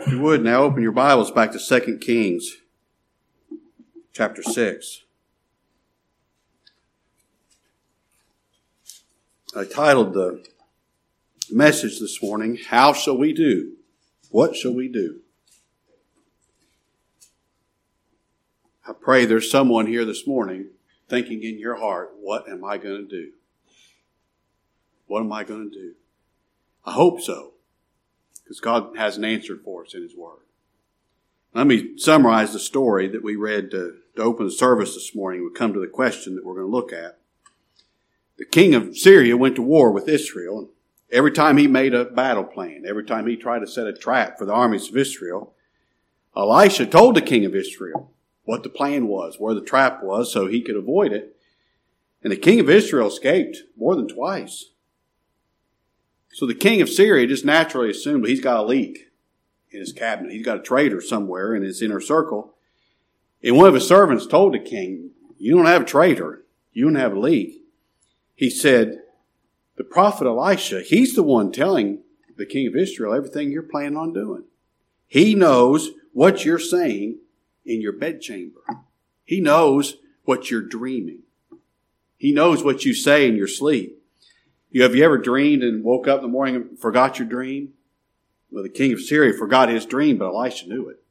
If you would, now open your Bibles back to 2 Kings chapter 6. I titled the message this morning, How Shall We Do? What Shall We Do? I pray there's someone here this morning thinking in your heart, What am I going to do? What am I going to do? I hope so because God has an answer for us in His Word. Let me summarize the story that we read to, to open the service this morning. We come to the question that we're going to look at. The king of Syria went to war with Israel. And every time he made a battle plan, every time he tried to set a trap for the armies of Israel, Elisha told the king of Israel what the plan was, where the trap was, so he could avoid it. And the king of Israel escaped more than twice. So the king of Syria just naturally assumed he's got a leak in his cabinet. He's got a traitor somewhere in his inner circle. And one of his servants told the king, You don't have a traitor. You don't have a leak. He said, The prophet Elisha, he's the one telling the king of Israel everything you're planning on doing. He knows what you're saying in your bedchamber. He knows what you're dreaming. He knows what you say in your sleep. You have you ever dreamed and woke up in the morning and forgot your dream? Well, the king of Syria forgot his dream, but Elisha knew it.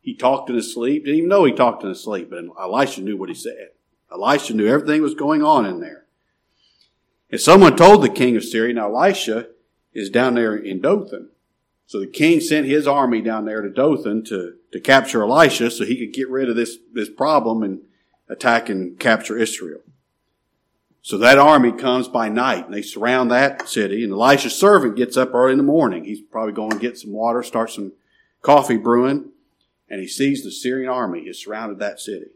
He talked in his sleep. Didn't even know he talked in his sleep, but Elisha knew what he said. Elisha knew everything was going on in there. And someone told the king of Syria, now Elisha is down there in Dothan. So the king sent his army down there to Dothan to, to capture Elisha so he could get rid of this, this problem and attack and capture Israel. So that army comes by night and they surround that city. And Elisha's servant gets up early in the morning. He's probably going to get some water, start some coffee brewing, and he sees the Syrian army has surrounded that city.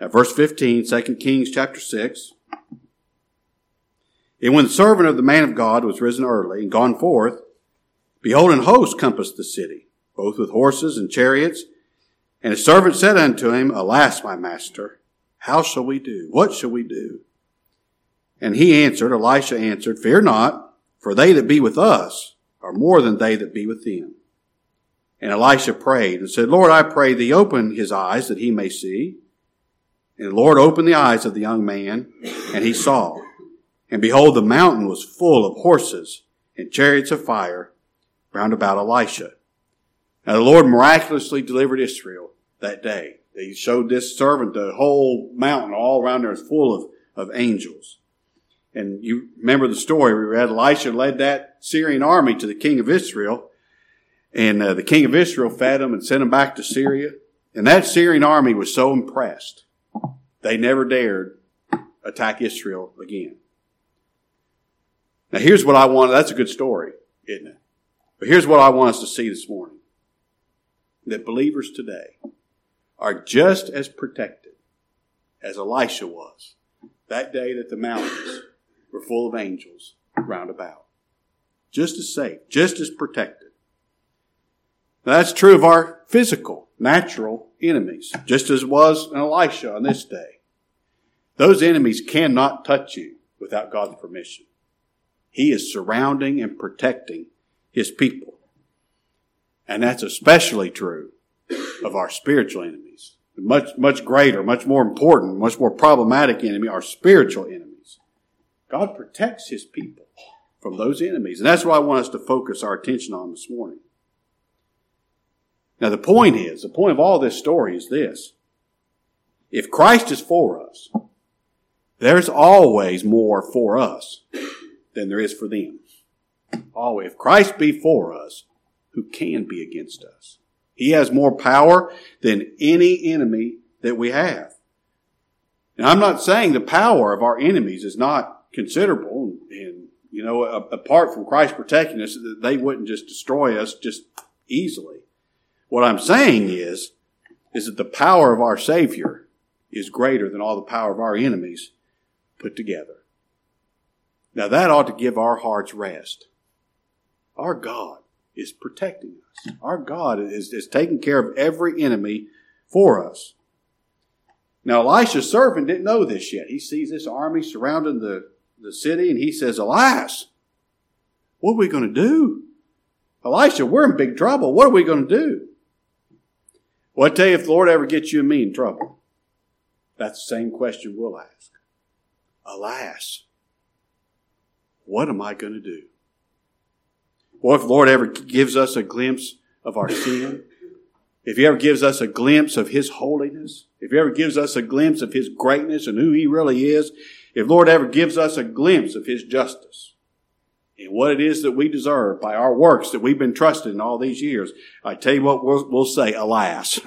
Now, verse 15, 2 Kings chapter 6. And when the servant of the man of God was risen early and gone forth, behold, an host compassed the city, both with horses and chariots. And his servant said unto him, Alas, my master, how shall we do? What shall we do? And he answered, Elisha answered, Fear not, for they that be with us are more than they that be with them. And Elisha prayed and said, Lord, I pray thee, open his eyes that he may see. And the Lord opened the eyes of the young man, and he saw. And behold, the mountain was full of horses and chariots of fire round about Elisha. Now the Lord miraculously delivered Israel that day. He showed this servant the whole mountain all around there is full of, of angels. And you remember the story we read. Elisha led that Syrian army to the king of Israel. And uh, the king of Israel fed them and sent them back to Syria. And that Syrian army was so impressed, they never dared attack Israel again. Now here's what I want. That's a good story, isn't it? But here's what I want us to see this morning. That believers today are just as protected as Elisha was that day that the mountains were full of angels round about. Just as safe, just as protected. Now, that's true of our physical, natural enemies, just as was in Elisha on this day. Those enemies cannot touch you without God's permission. He is surrounding and protecting his people. And that's especially true of our spiritual enemies. Much, much greater, much more important, much more problematic enemy, our spiritual enemies. God protects his people from those enemies. And that's what I want us to focus our attention on this morning. Now, the point is, the point of all this story is this. If Christ is for us, there's always more for us than there is for them. Oh, If Christ be for us, who can be against us? He has more power than any enemy that we have. And I'm not saying the power of our enemies is not considerable. And, you know, apart from Christ protecting us, they wouldn't just destroy us just easily. What I'm saying is, is that the power of our Savior is greater than all the power of our enemies put together. Now that ought to give our hearts rest. Our God is protecting us. Our God is, is taking care of every enemy for us. Now Elisha's servant didn't know this yet. He sees this army surrounding the the city and he says, Alas, what are we going to do? Elisha, we're in big trouble. What are we going to do? Well, I tell you, if the Lord ever gets you and me in trouble, that's the same question we'll ask. Alas, what am I going to do? Well, if the Lord ever gives us a glimpse of our sin, if He ever gives us a glimpse of His holiness, if He ever gives us a glimpse of His greatness and who He really is, if Lord ever gives us a glimpse of His justice and what it is that we deserve by our works that we've been trusted in all these years, I tell you what we'll, we'll say, alas.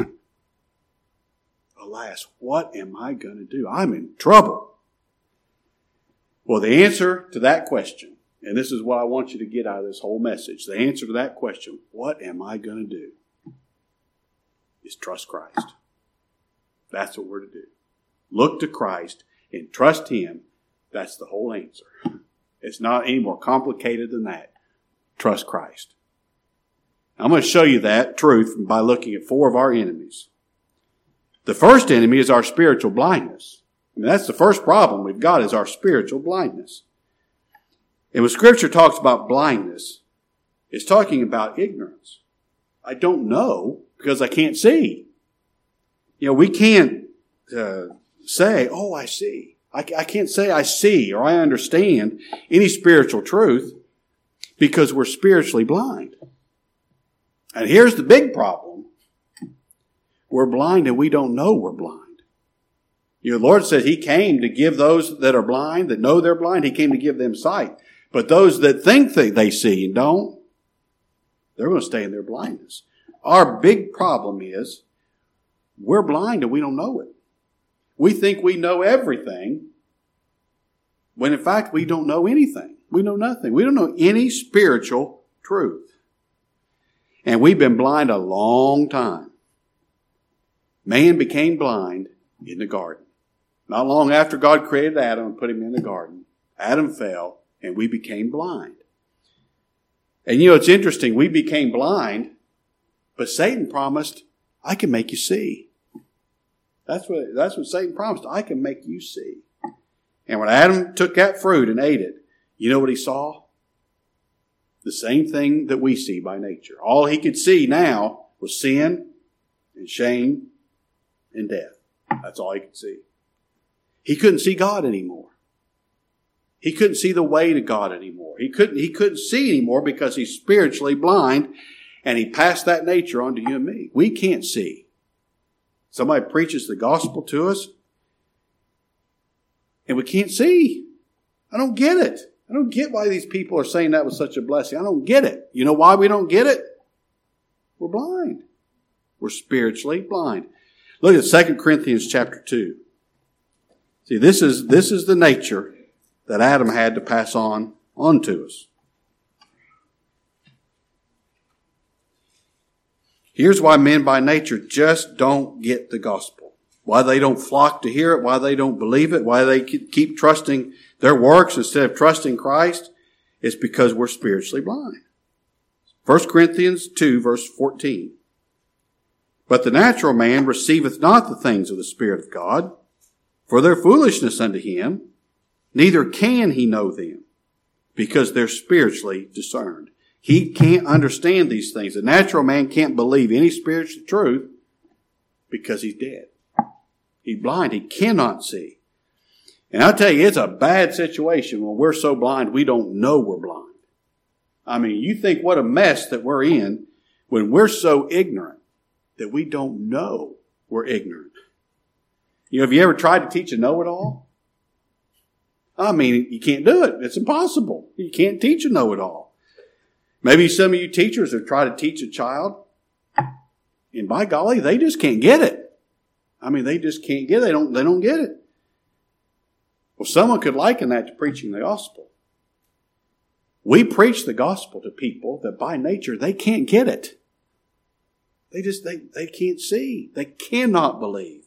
alas, what am I going to do? I'm in trouble. Well, the answer to that question, and this is what I want you to get out of this whole message, the answer to that question, what am I going to do? Is trust Christ. That's what we're to do. Look to Christ and trust Him. That's the whole answer. It's not any more complicated than that. Trust Christ. I'm going to show you that truth by looking at four of our enemies. The first enemy is our spiritual blindness. I mean, that's the first problem we've got is our spiritual blindness. And when scripture talks about blindness, it's talking about ignorance. I don't know because I can't see. You know, we can't uh, say, oh, I see. I, I can't say I see or I understand any spiritual truth because we're spiritually blind. And here's the big problem. We're blind and we don't know we're blind. Your Lord said He came to give those that are blind, that know they're blind, He came to give them sight. But those that think that they see and don't, they're going to stay in their blindness. Our big problem is we're blind and we don't know it. We think we know everything when in fact we don't know anything. We know nothing. We don't know any spiritual truth. And we've been blind a long time. Man became blind in the garden. Not long after God created Adam and put him in the garden, Adam fell and we became blind. And you know, it's interesting. We became blind, but Satan promised, I can make you see. That's what, that's what Satan promised. I can make you see. And when Adam took that fruit and ate it, you know what he saw? The same thing that we see by nature. All he could see now was sin and shame and death. That's all he could see. He couldn't see God anymore. He couldn't see the way to God anymore. He couldn't, he couldn't see anymore because he's spiritually blind and he passed that nature on to you and me. We can't see. Somebody preaches the gospel to us and we can't see. I don't get it. I don't get why these people are saying that was such a blessing. I don't get it. You know why we don't get it? We're blind. We're spiritually blind. Look at 2 Corinthians chapter 2. See, this is, this is the nature that Adam had to pass on, onto us. Here's why men by nature just don't get the gospel. Why they don't flock to hear it, why they don't believe it, why they keep trusting their works instead of trusting Christ. It's because we're spiritually blind. 1 Corinthians 2 verse 14. But the natural man receiveth not the things of the Spirit of God, for their foolishness unto him, neither can he know them, because they're spiritually discerned. He can't understand these things. The natural man can't believe any spiritual truth because he's dead. He's blind. He cannot see. And I'll tell you, it's a bad situation when we're so blind we don't know we're blind. I mean, you think what a mess that we're in when we're so ignorant that we don't know we're ignorant. You know, have you ever tried to teach a know-it-all? I mean, you can't do it. It's impossible. You can't teach a know-it-all. Maybe some of you teachers have tried to teach a child, and by golly, they just can't get it. I mean, they just can't get it. They don't, they don't get it. Well, someone could liken that to preaching the gospel. We preach the gospel to people that by nature they can't get it. They just, they, they can't see. They cannot believe.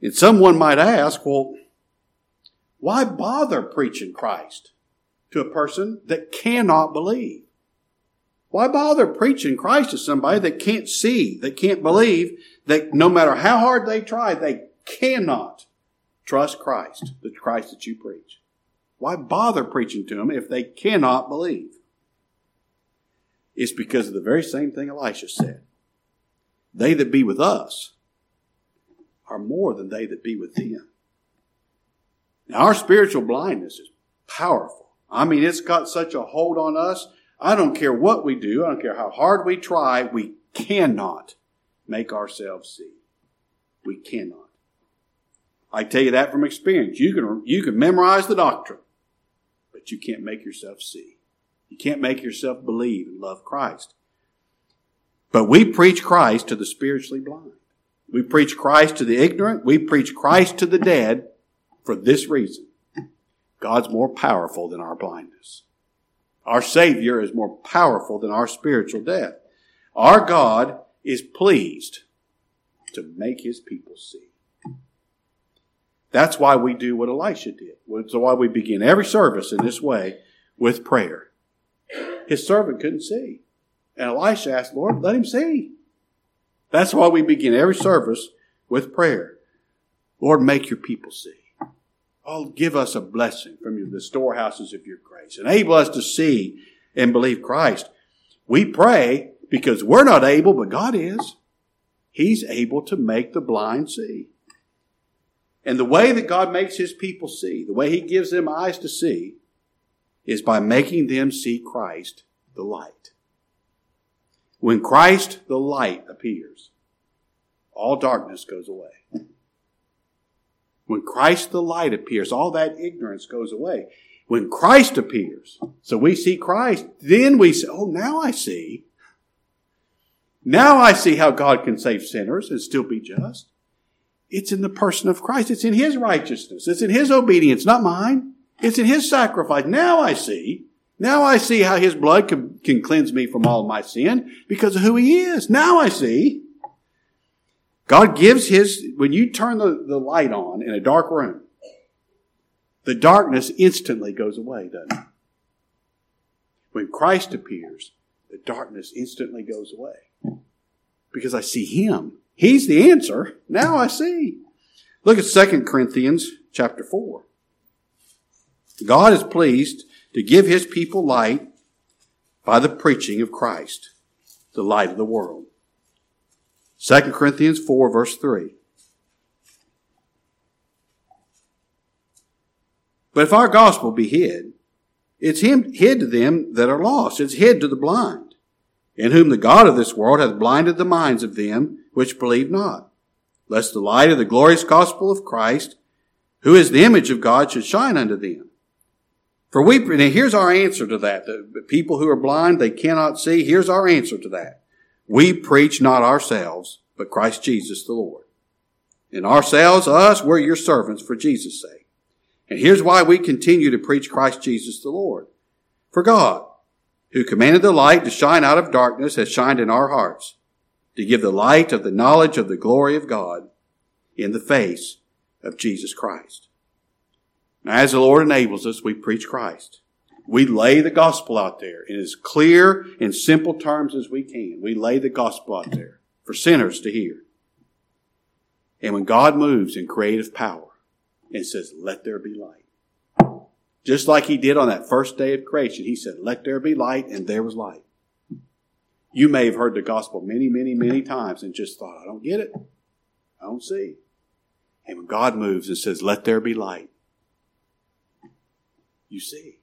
And someone might ask, well, why bother preaching Christ to a person that cannot believe? Why bother preaching Christ to somebody that can't see, that can't believe, that no matter how hard they try, they cannot trust Christ, the Christ that you preach? Why bother preaching to them if they cannot believe? It's because of the very same thing Elisha said. They that be with us are more than they that be with them. Now, our spiritual blindness is powerful. I mean, it's got such a hold on us. I don't care what we do. I don't care how hard we try. We cannot make ourselves see. We cannot. I tell you that from experience. You can, you can memorize the doctrine, but you can't make yourself see. You can't make yourself believe and love Christ. But we preach Christ to the spiritually blind. We preach Christ to the ignorant. We preach Christ to the dead for this reason. God's more powerful than our blindness. Our Savior is more powerful than our spiritual death. Our God is pleased to make his people see. That's why we do what Elisha did. That's why we begin every service in this way with prayer. His servant couldn't see. And Elisha asked, Lord, let him see. That's why we begin every service with prayer. Lord, make your people see. Oh, give us a blessing from the storehouses of your grace. Enable us to see and believe Christ. We pray because we're not able, but God is. He's able to make the blind see. And the way that God makes his people see, the way he gives them eyes to see, is by making them see Christ, the light. When Christ, the light, appears, all darkness goes away. When Christ, the light, appears, all that ignorance goes away. When Christ appears, so we see Christ, then we say, oh, now I see. Now I see how God can save sinners and still be just. It's in the person of Christ. It's in His righteousness. It's in His obedience, not mine. It's in His sacrifice. Now I see. Now I see how His blood can, can cleanse me from all my sin because of who He is. Now I see. God gives His, when you turn the, the light on in a dark room, the darkness instantly goes away, doesn't it? When Christ appears, the darkness instantly goes away because I see Him. He's the answer. Now I see. Look at 2 Corinthians chapter 4. God is pleased to give his people light by the preaching of Christ, the light of the world. 2 Corinthians 4 verse 3. But if our gospel be hid, it's hid to them that are lost. It's hid to the blind, in whom the God of this world hath blinded the minds of them which believe not, lest the light of the glorious gospel of Christ, who is the image of God, should shine unto them. For we, now here's our answer to that. The people who are blind, they cannot see. Here's our answer to that. We preach not ourselves, but Christ Jesus the Lord. And ourselves, us, we're your servants for Jesus' sake. And here's why we continue to preach Christ Jesus the Lord. For God, who commanded the light to shine out of darkness, has shined in our hearts to give the light of the knowledge of the glory of God in the face of Jesus Christ. Now, as the Lord enables us, we preach Christ. We lay the gospel out there in as clear and simple terms as we can. We lay the gospel out there for sinners to hear. And when God moves in creative power and says, let there be light. Just like he did on that first day of creation, he said, let there be light, and there was light. You may have heard the gospel many, many, many times and just thought, I don't get it. I don't see. And when God moves and says, let there be light, you see.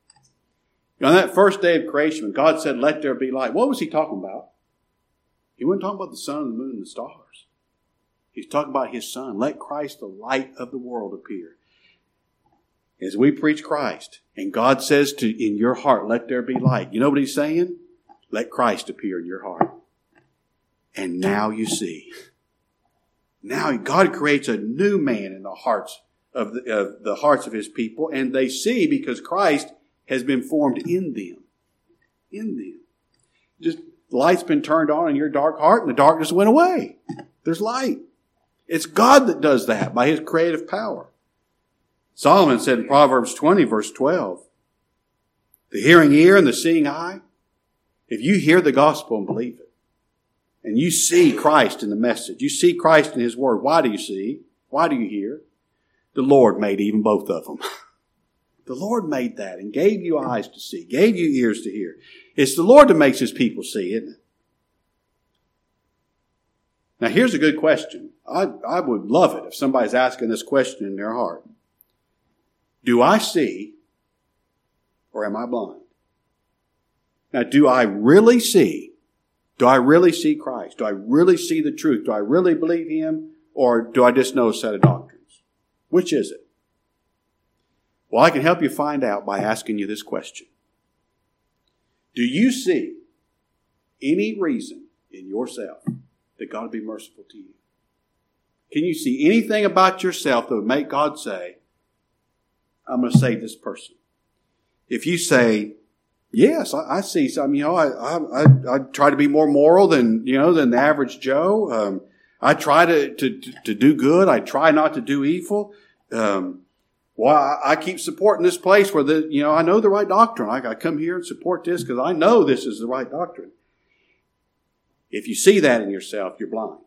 On that first day of creation, when God said, let there be light, what was he talking about? He wasn't talking about the sun and the moon and the stars. He's talking about his son. Let Christ, the light of the world, appear. As we preach Christ, and God says to in your heart, let there be light. You know what he's saying? Let Christ appear in your heart. And now you see. Now God creates a new man in the hearts of the, of the hearts of his people, and they see because Christ has been formed in them. In them. Just the light's been turned on in your dark heart, and the darkness went away. There's light. It's God that does that by his creative power. Solomon said in Proverbs 20, verse 12, the hearing ear and the seeing eye if you hear the gospel and believe it, and you see Christ in the message, you see Christ in His Word, why do you see? Why do you hear? The Lord made even both of them. The Lord made that and gave you eyes to see, gave you ears to hear. It's the Lord that makes his people see, isn't it? Now here's a good question. I, I would love it if somebody's asking this question in their heart. Do I see or am I blind? Now, do I really see? Do I really see Christ? Do I really see the truth? Do I really believe Him? Or do I just know a set of doctrines? Which is it? Well, I can help you find out by asking you this question. Do you see any reason in yourself that God would be merciful to you? Can you see anything about yourself that would make God say, I'm going to save this person? If you say, yes, I, I see some, you know, I, I, I, try to be more moral than, you know, than the average Joe. Um, I try to, to, to do good. I try not to do evil. Um, well, I, I, keep supporting this place where the, you know, I know the right doctrine. I, I come here and support this because I know this is the right doctrine. If you see that in yourself, you're blind.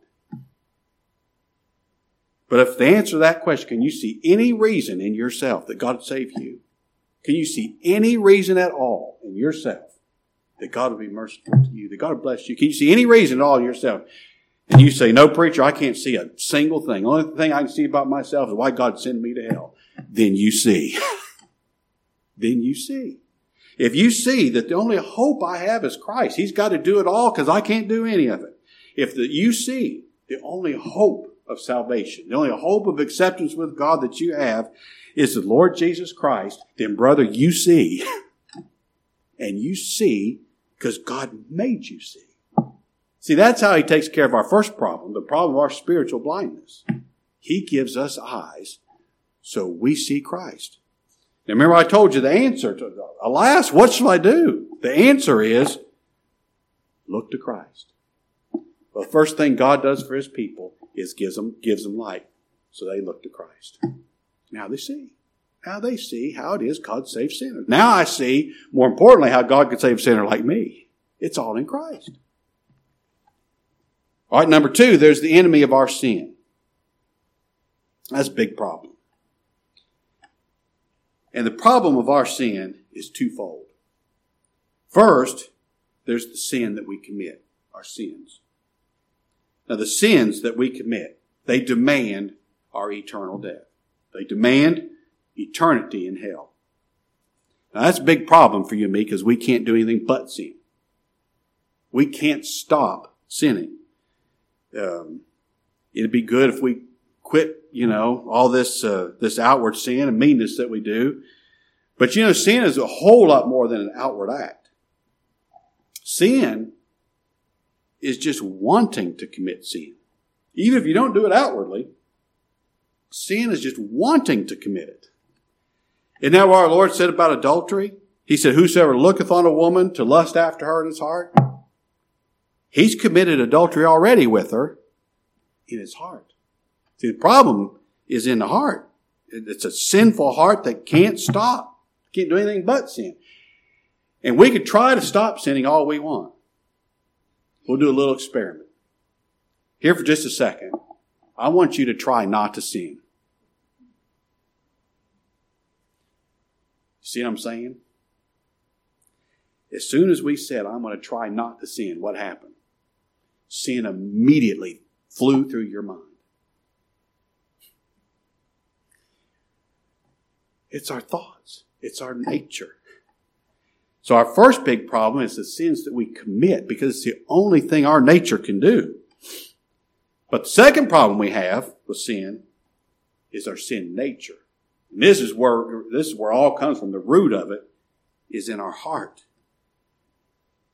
But if the answer to that question, can you see any reason in yourself that God would save you? Can you see any reason at all in yourself that God would be merciful to you, that God would bless you? Can you see any reason at all in yourself? And you say, no, preacher, I can't see a single thing. The only thing I can see about myself is why God sent me to hell. Then you see. then you see. If you see that the only hope I have is Christ, He's got to do it all because I can't do any of it. If the, you see the only hope of salvation, the only hope of acceptance with God that you have is the Lord Jesus Christ, then brother, you see. and you see because God made you see. See, that's how he takes care of our first problem, the problem of our spiritual blindness. He gives us eyes so we see Christ. Now remember I told you the answer to, alas, what shall I do? The answer is, look to Christ. The first thing God does for his people is gives them, gives them light. So they look to Christ. Now they see. Now they see how it is God saves sinners. Now I see, more importantly, how God could save a sinner like me. It's all in Christ. All right, number two, there's the enemy of our sin. That's a big problem. And the problem of our sin is twofold. First, there's the sin that we commit, our sins. Now, the sins that we commit, they demand our eternal death. They demand eternity in hell. Now that's a big problem for you and me because we can't do anything but sin. We can't stop sinning. Um, it'd be good if we quit, you know, all this uh, this outward sin and meanness that we do. But you know, sin is a whole lot more than an outward act. Sin is just wanting to commit sin. Even if you don't do it outwardly, Sin is just wanting to commit it. Isn't that what our Lord said about adultery? He said, Whosoever looketh on a woman to lust after her in his heart, he's committed adultery already with her in his heart. See, the problem is in the heart. It's a sinful heart that can't stop, can't do anything but sin. And we could try to stop sinning all we want. We'll do a little experiment. Here for just a second. I want you to try not to sin. See what I'm saying? As soon as we said, I'm going to try not to sin, what happened? Sin immediately flew through your mind. It's our thoughts, it's our nature. So, our first big problem is the sins that we commit because it's the only thing our nature can do. But the second problem we have with sin is our sin nature. And this is where this is where all comes from. The root of it is in our heart.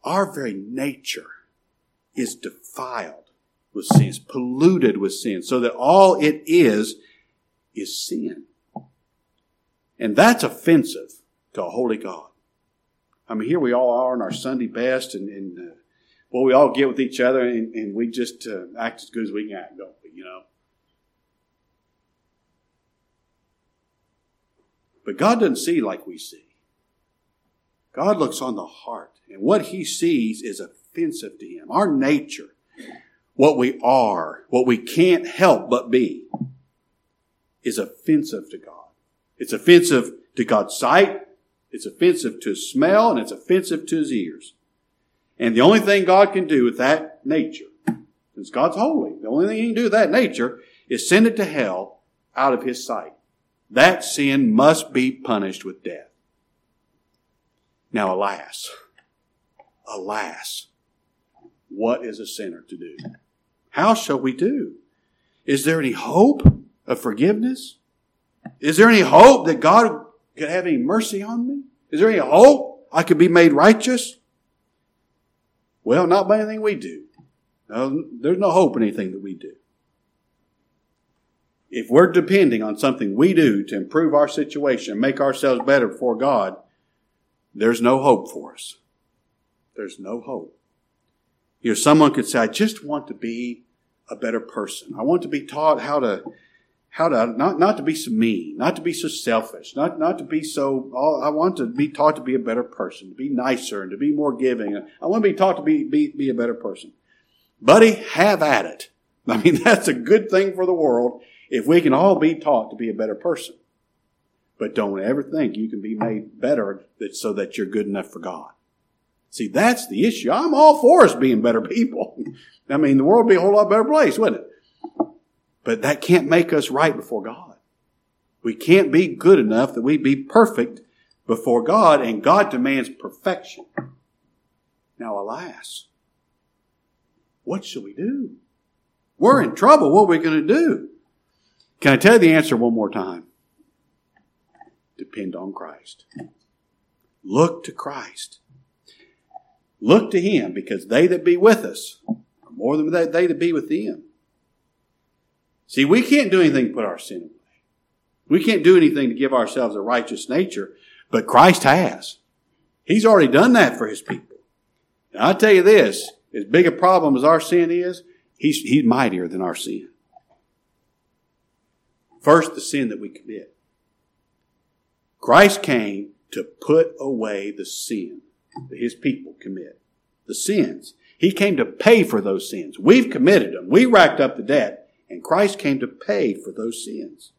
Our very nature is defiled with sin, is polluted with sin, so that all it is is sin. And that's offensive to a holy God. I mean, here we all are in our Sunday best, and, and uh, well, we all get with each other, and, and we just uh, act as good as we can act, don't we? You know. But God doesn't see like we see. God looks on the heart, and what He sees is offensive to Him. Our nature, what we are, what we can't help but be, is offensive to God. It's offensive to God's sight, it's offensive to his smell, and it's offensive to his ears. And the only thing God can do with that nature, since God's holy, the only thing he can do with that nature is send it to hell out of his sight. That sin must be punished with death. Now, alas, alas, what is a sinner to do? How shall we do? Is there any hope of forgiveness? Is there any hope that God could have any mercy on me? Is there any hope I could be made righteous? Well, not by anything we do. No, there's no hope in anything that we do. If we're depending on something we do to improve our situation, make ourselves better before God, there's no hope for us. There's no hope. You know, someone could say, I just want to be a better person. I want to be taught how to how to not, not to be so mean, not to be so selfish, not, not to be so oh, I want to be taught to be a better person, to be nicer and to be more giving. I want to be taught to be, be, be a better person. Buddy, have at it. I mean, that's a good thing for the world if we can all be taught to be a better person. But don't ever think you can be made better so that you're good enough for God. See, that's the issue. I'm all for us being better people. I mean, the world would be a whole lot better place, wouldn't it? But that can't make us right before God. We can't be good enough that we be perfect before God, and God demands perfection. Now, alas, what shall we do? We're in trouble. What are we going to do? Can I tell you the answer one more time? Depend on Christ. Look to Christ. Look to Him because they that be with us are more than they that be with them. See, we can't do anything to put our sin away. We can't do anything to give ourselves a righteous nature, but Christ has. He's already done that for His people. And i tell you this, as big a problem as our sin is, He's, he's mightier than our sin. First, the sin that we commit. Christ came to put away the sin that his people commit. The sins. He came to pay for those sins. We've committed them. We racked up the debt. And Christ came to pay for those sins.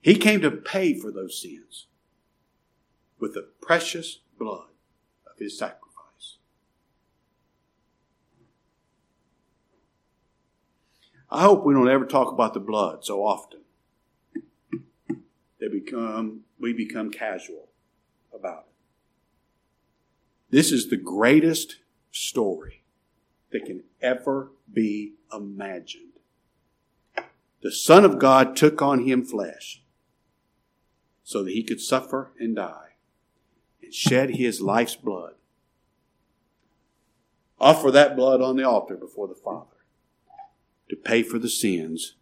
He came to pay for those sins with the precious blood of his sacrifice. I hope we don't ever talk about the blood so often that become we become casual about it. This is the greatest story that can ever be imagined the Son of God took on him flesh so that he could suffer and die and shed his life's blood. Offer that blood on the altar before the Father to pay for the sins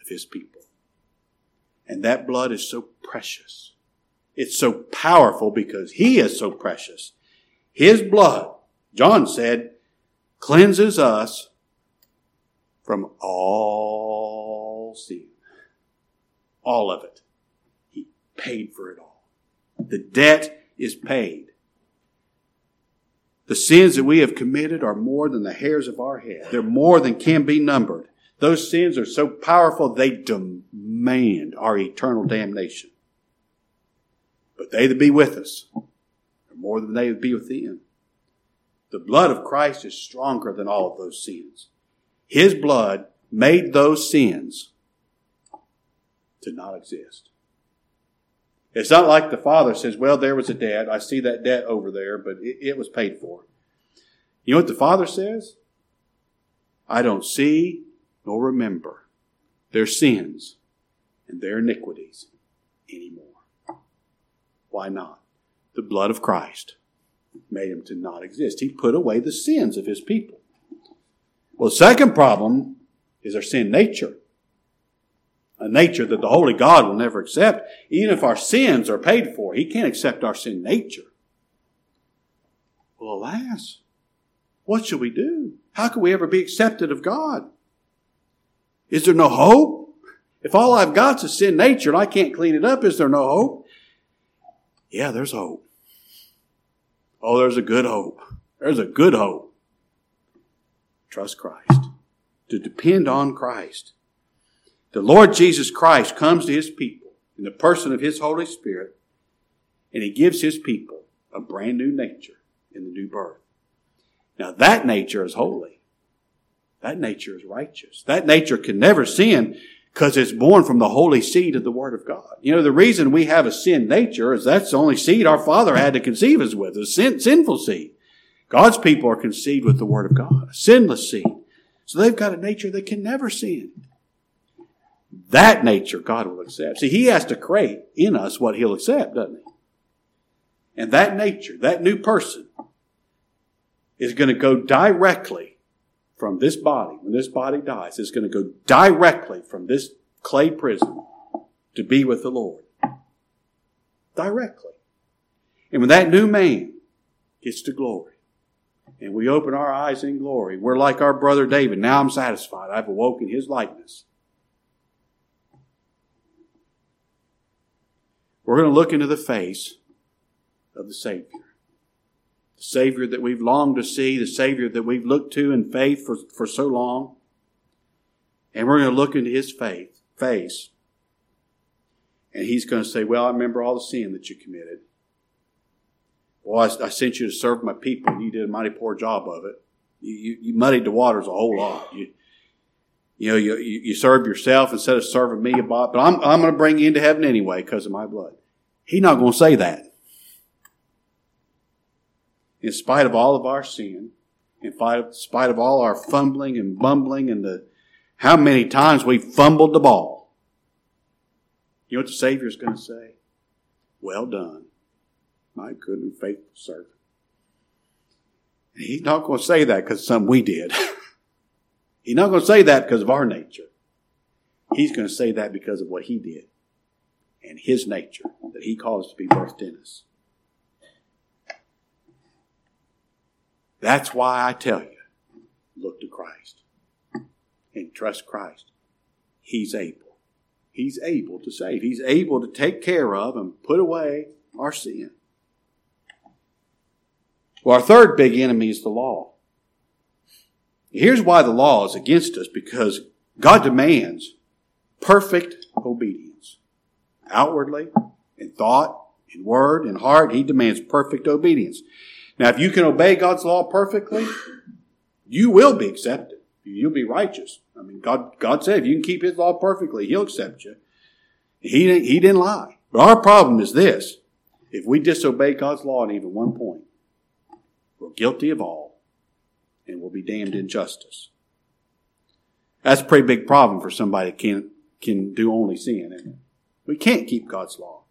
of his people. And that blood is so precious. It's so powerful because he is so precious. His blood, John said, cleanses us from all all sin. All of it. He paid for it all. The debt is paid. The sins that we have committed are more than the hairs of our head. They're more than can be numbered. Those sins are so powerful they demand our eternal damnation. But they that be with us are more than they that be with them. The blood of Christ is stronger than all of those sins. His blood made those sins to not exist. It's not like the father says, Well, there was a debt. I see that debt over there, but it, it was paid for. You know what the father says? I don't see nor remember their sins and their iniquities anymore. Why not? The blood of Christ made him to not exist. He put away the sins of his people. Well, the second problem is our sin nature a nature that the holy God will never accept. Even if our sins are paid for, He can't accept our sin nature. Well, alas, what shall we do? How can we ever be accepted of God? Is there no hope? If all I've got is sin nature and I can't clean it up, is there no hope? Yeah, there's hope. Oh, there's a good hope. There's a good hope. Trust Christ. To depend on Christ. The Lord Jesus Christ comes to his people in the person of his Holy Spirit And he gives his people a brand new nature in the new birth. Now that nature is holy. That nature is righteous. That nature can never sin because it's born from the holy seed of the Word of God. You know, the reason we have a sin nature is that's the only seed our Father had to conceive us with, a sin, sinful seed. God's people are conceived with the Word of God, a sinless seed. So they've got a nature that can never sin. That nature God will accept. See, He has to create in us what He'll accept, doesn't He? And that nature, that new person, is going to go directly from this body, when this body dies, is going to go directly from this clay prison to be with the Lord. Directly. And when that new man gets to glory, and we open our eyes in glory, we're like our brother David. Now I'm satisfied. I've awoken his likeness. We're going to look into the face of the Savior. The Savior that we've longed to see, the Savior that we've looked to in faith for, for so long. And we're going to look into his faith, face. And he's going to say, Well, I remember all the sin that you committed. Well, I, I sent you to serve my people, and you did a mighty poor job of it. You, you, you muddied the waters a whole lot. You, you know, you, you serve yourself instead of serving me, but I'm, I'm going to bring you into heaven anyway because of my blood. He's not going to say that in spite of all of our sin, in spite of all our fumbling and bumbling and the how many times we fumbled the ball. You know what the Savior is going to say? Well done, my good and faithful servant. He's not going to say that because of something we did. He's not going to say that because of our nature. He's going to say that because of what he did and his nature that he caused to be birthed in us. That's why I tell you, look to Christ and trust Christ. He's able. He's able to save. He's able to take care of and put away our sin. Well, our third big enemy is the law. Here's why the law is against us because God demands perfect obedience. Outwardly, in thought, in word, in heart, He demands perfect obedience. Now, if you can obey God's law perfectly, you will be accepted. You'll be righteous. I mean, God, God said if you can keep His law perfectly, He'll accept you. He, he didn't lie. But our problem is this. If we disobey God's law at even one point, we're guilty of all and will be damned in justice. That's a pretty big problem for somebody that can, can do only sin? We can't keep God's law.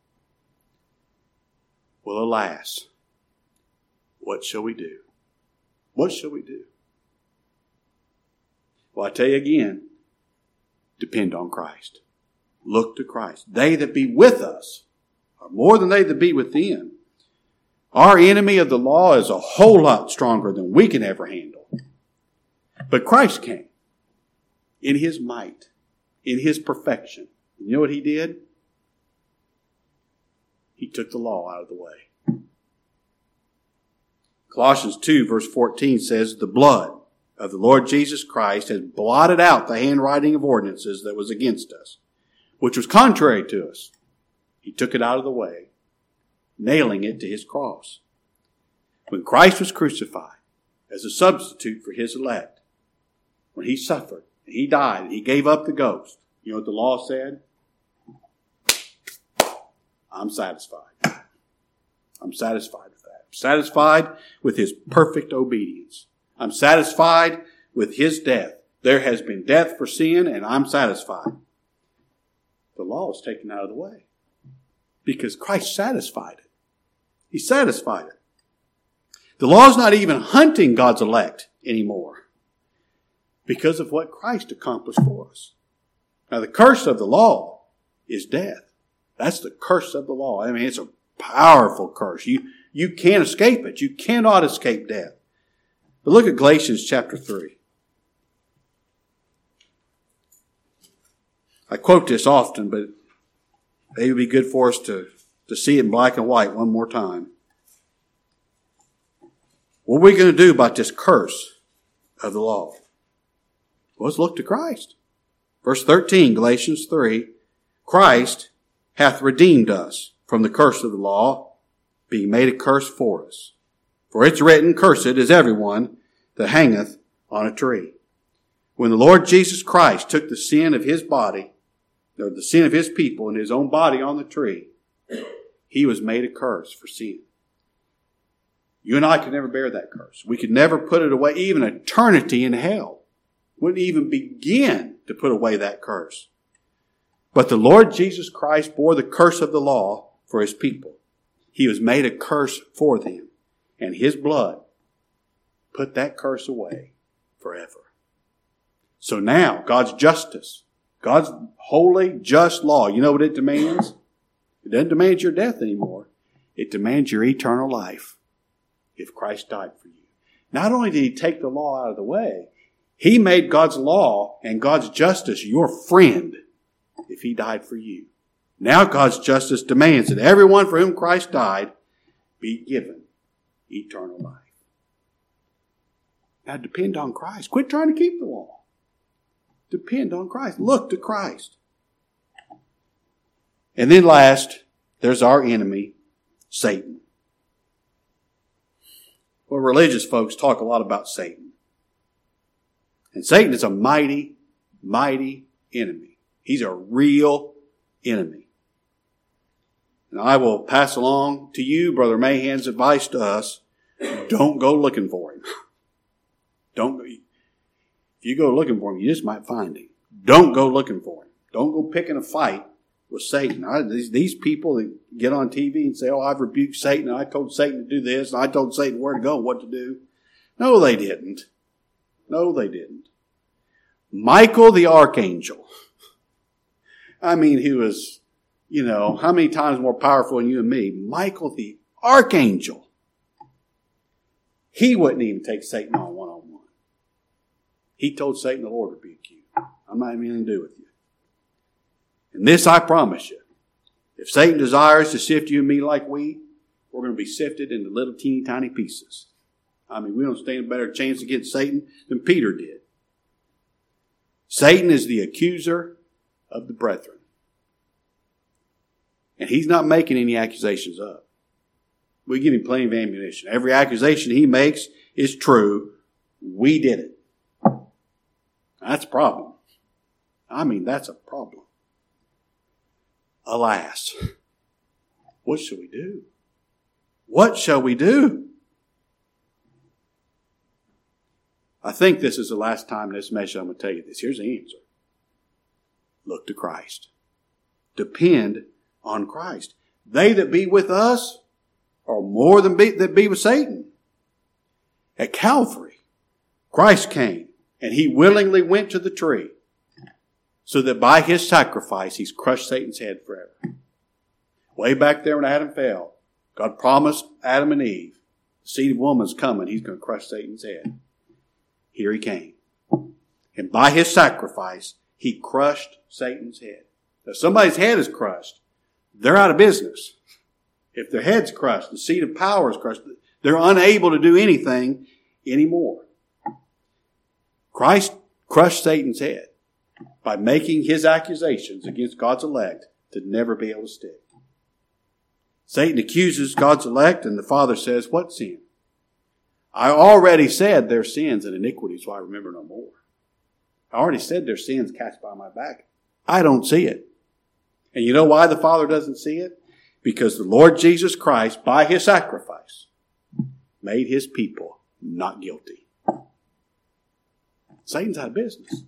Well, alas, what shall we do? What shall we do? Well, I tell you again, depend on Christ. Look to Christ. They that be with us are more than they that be within. Our enemy of the law is a whole lot stronger than we can ever handle. But Christ came in his might, in his perfection. You know what he did? He took the law out of the way. Colossians 2 verse 14 says, the blood of the Lord Jesus Christ has blotted out the handwriting of ordinances that was against us, which was contrary to us. He took it out of the way, nailing it to his cross. When Christ was crucified as a substitute for his elect, when he suffered, he died, he gave up the ghost, you know what the law said? I'm satisfied. I'm satisfied with that. satisfied with his perfect obedience. I'm satisfied with his death. There has been death for sin, and I'm satisfied. The law is taken out of the way because Christ satisfied it. He satisfied it. The law is not even hunting God's elect anymore because of what Christ accomplished for us. Now, the curse of the law is death. That's the curse of the law. I mean, it's a powerful curse. You, you can't escape it. You cannot escape death. But look at Galatians chapter 3. I quote this often, but maybe it would be good for us to, to see it in black and white one more time. What are we going to do about this curse of the law? Let's look to Christ. Verse 13, Galatians 3 Christ hath redeemed us from the curse of the law being made a curse for us. For it's written, Cursed is everyone that hangeth on a tree. When the Lord Jesus Christ took the sin of his body, or the sin of his people in his own body on the tree, he was made a curse for sin. You and I could never bear that curse. We could never put it away, even eternity in hell. Wouldn't even begin to put away that curse. But the Lord Jesus Christ bore the curse of the law for his people. He was made a curse for them. And his blood put that curse away forever. So now, God's justice, God's holy, just law, you know what it demands? It doesn't demand your death anymore. It demands your eternal life if Christ died for you. Not only did he take the law out of the way, he made God's law and God's justice your friend if he died for you. Now God's justice demands that everyone for whom Christ died be given eternal life. Now depend on Christ. Quit trying to keep the law. Depend on Christ. Look to Christ. And then last, there's our enemy, Satan. Well, religious folks talk a lot about Satan. And Satan is a mighty, mighty enemy. He's a real enemy. And I will pass along to you, Brother Mahan's advice to us. Don't go looking for him. Don't, if you go looking for him, you just might find him. Don't go looking for him. Don't go picking a fight with Satan. I, these, these people that get on TV and say, oh, I've rebuked Satan and I told Satan to do this and I told Satan where to go what to do. No, they didn't. No, they didn't. Michael the archangel. I mean, he was, you know, how many times more powerful than you and me? Michael the archangel. He wouldn't even take Satan on one on one. He told Satan, the Lord rebuke you. I'm not even going to do with you. And this I promise you. If Satan desires to sift you and me like wheat, we're going to be sifted into little teeny tiny pieces. I mean, we don't stand a better chance against Satan than Peter did. Satan is the accuser of the brethren. And he's not making any accusations up. We give him plenty of ammunition. Every accusation he makes is true. We did it. That's a problem. I mean, that's a problem. Alas, what shall we do? What shall we do? I think this is the last time in this message I'm going to tell you this. Here's the answer. Look to Christ. Depend on Christ. They that be with us are more than be, that be with Satan. At Calvary, Christ came and he willingly went to the tree so that by his sacrifice he's crushed Satan's head forever. Way back there when Adam fell, God promised Adam and Eve, the seed of woman's coming, he's going to crush Satan's head. Here he came. And by his sacrifice, he crushed Satan's head. If somebody's head is crushed, they're out of business. If their head's crushed, the seat of power is crushed, they're unable to do anything anymore. Christ crushed Satan's head by making his accusations against God's elect to never be able to stick. Satan accuses God's elect, and the Father says, What sin? I already said their sins and iniquities, so I remember no more. I already said their sins cast by my back. I don't see it. And you know why the Father doesn't see it? Because the Lord Jesus Christ, by his sacrifice, made his people not guilty. Satan's out of business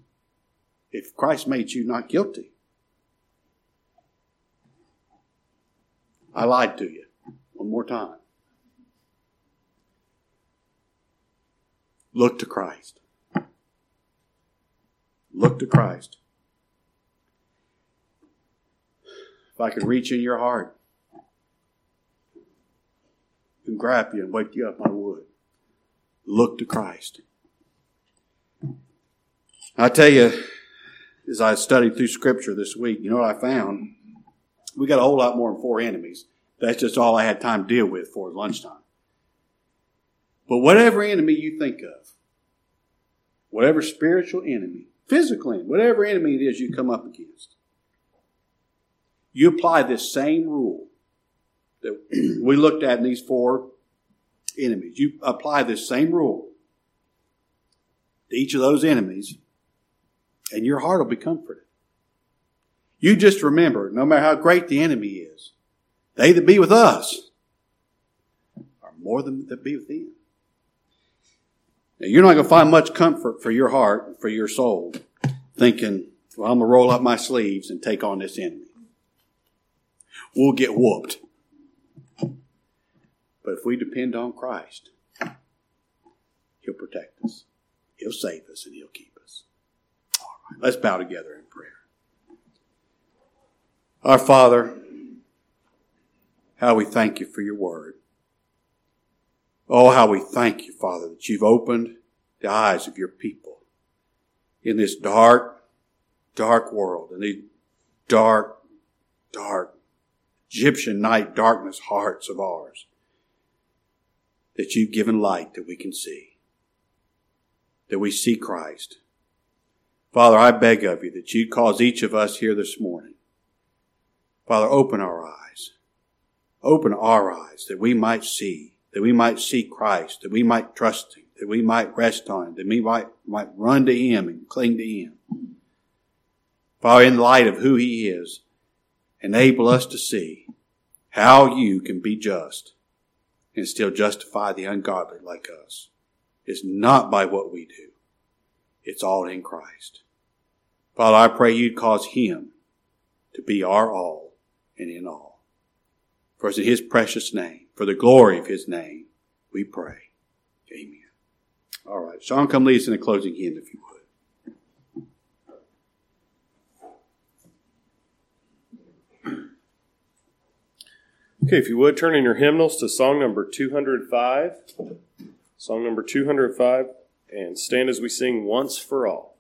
if Christ made you not guilty. I lied to you one more time. Look to Christ. Look to Christ. If I could reach in your heart and grab you and wake you up, I would. Look to Christ. I tell you, as I studied through Scripture this week, you know what I found? We got a whole lot more than four enemies. That's just all I had time to deal with for lunchtime. But whatever enemy you think of, whatever spiritual enemy, physical enemy, whatever enemy it is you come up against, you apply this same rule that we looked at in these four enemies. You apply this same rule to each of those enemies, and your heart will be comforted. You just remember, no matter how great the enemy is, they that be with us are more than that be with them. Now, you're not going to find much comfort for your heart, for your soul, thinking, well, I'm going to roll up my sleeves and take on this enemy. We'll get whooped. But if we depend on Christ, He'll protect us, He'll save us, and He'll keep us. All right, let's bow together in prayer. Our Father, how we thank you for your word. Oh, how we thank you, Father, that you've opened the eyes of your people in this dark, dark world, in these dark, dark Egyptian night darkness hearts of ours, that you've given light that we can see, that we see Christ. Father, I beg of you that you'd cause each of us here this morning, Father, open our eyes, open our eyes that we might see that we might see Christ, that we might trust Him, that we might rest on Him, that we might, might run to Him and cling to Him. Father, in light of who He is, enable us to see how you can be just and still justify the ungodly like us. It's not by what we do. It's all in Christ. Father, I pray you'd cause Him to be our all and in all. For it's in His precious name for the glory of his name, we pray. Amen. All right. Sean, come lead us in a closing hymn if you would. Okay, if you would, turn in your hymnals to song number 205. Song number 205, and stand as we sing Once for All.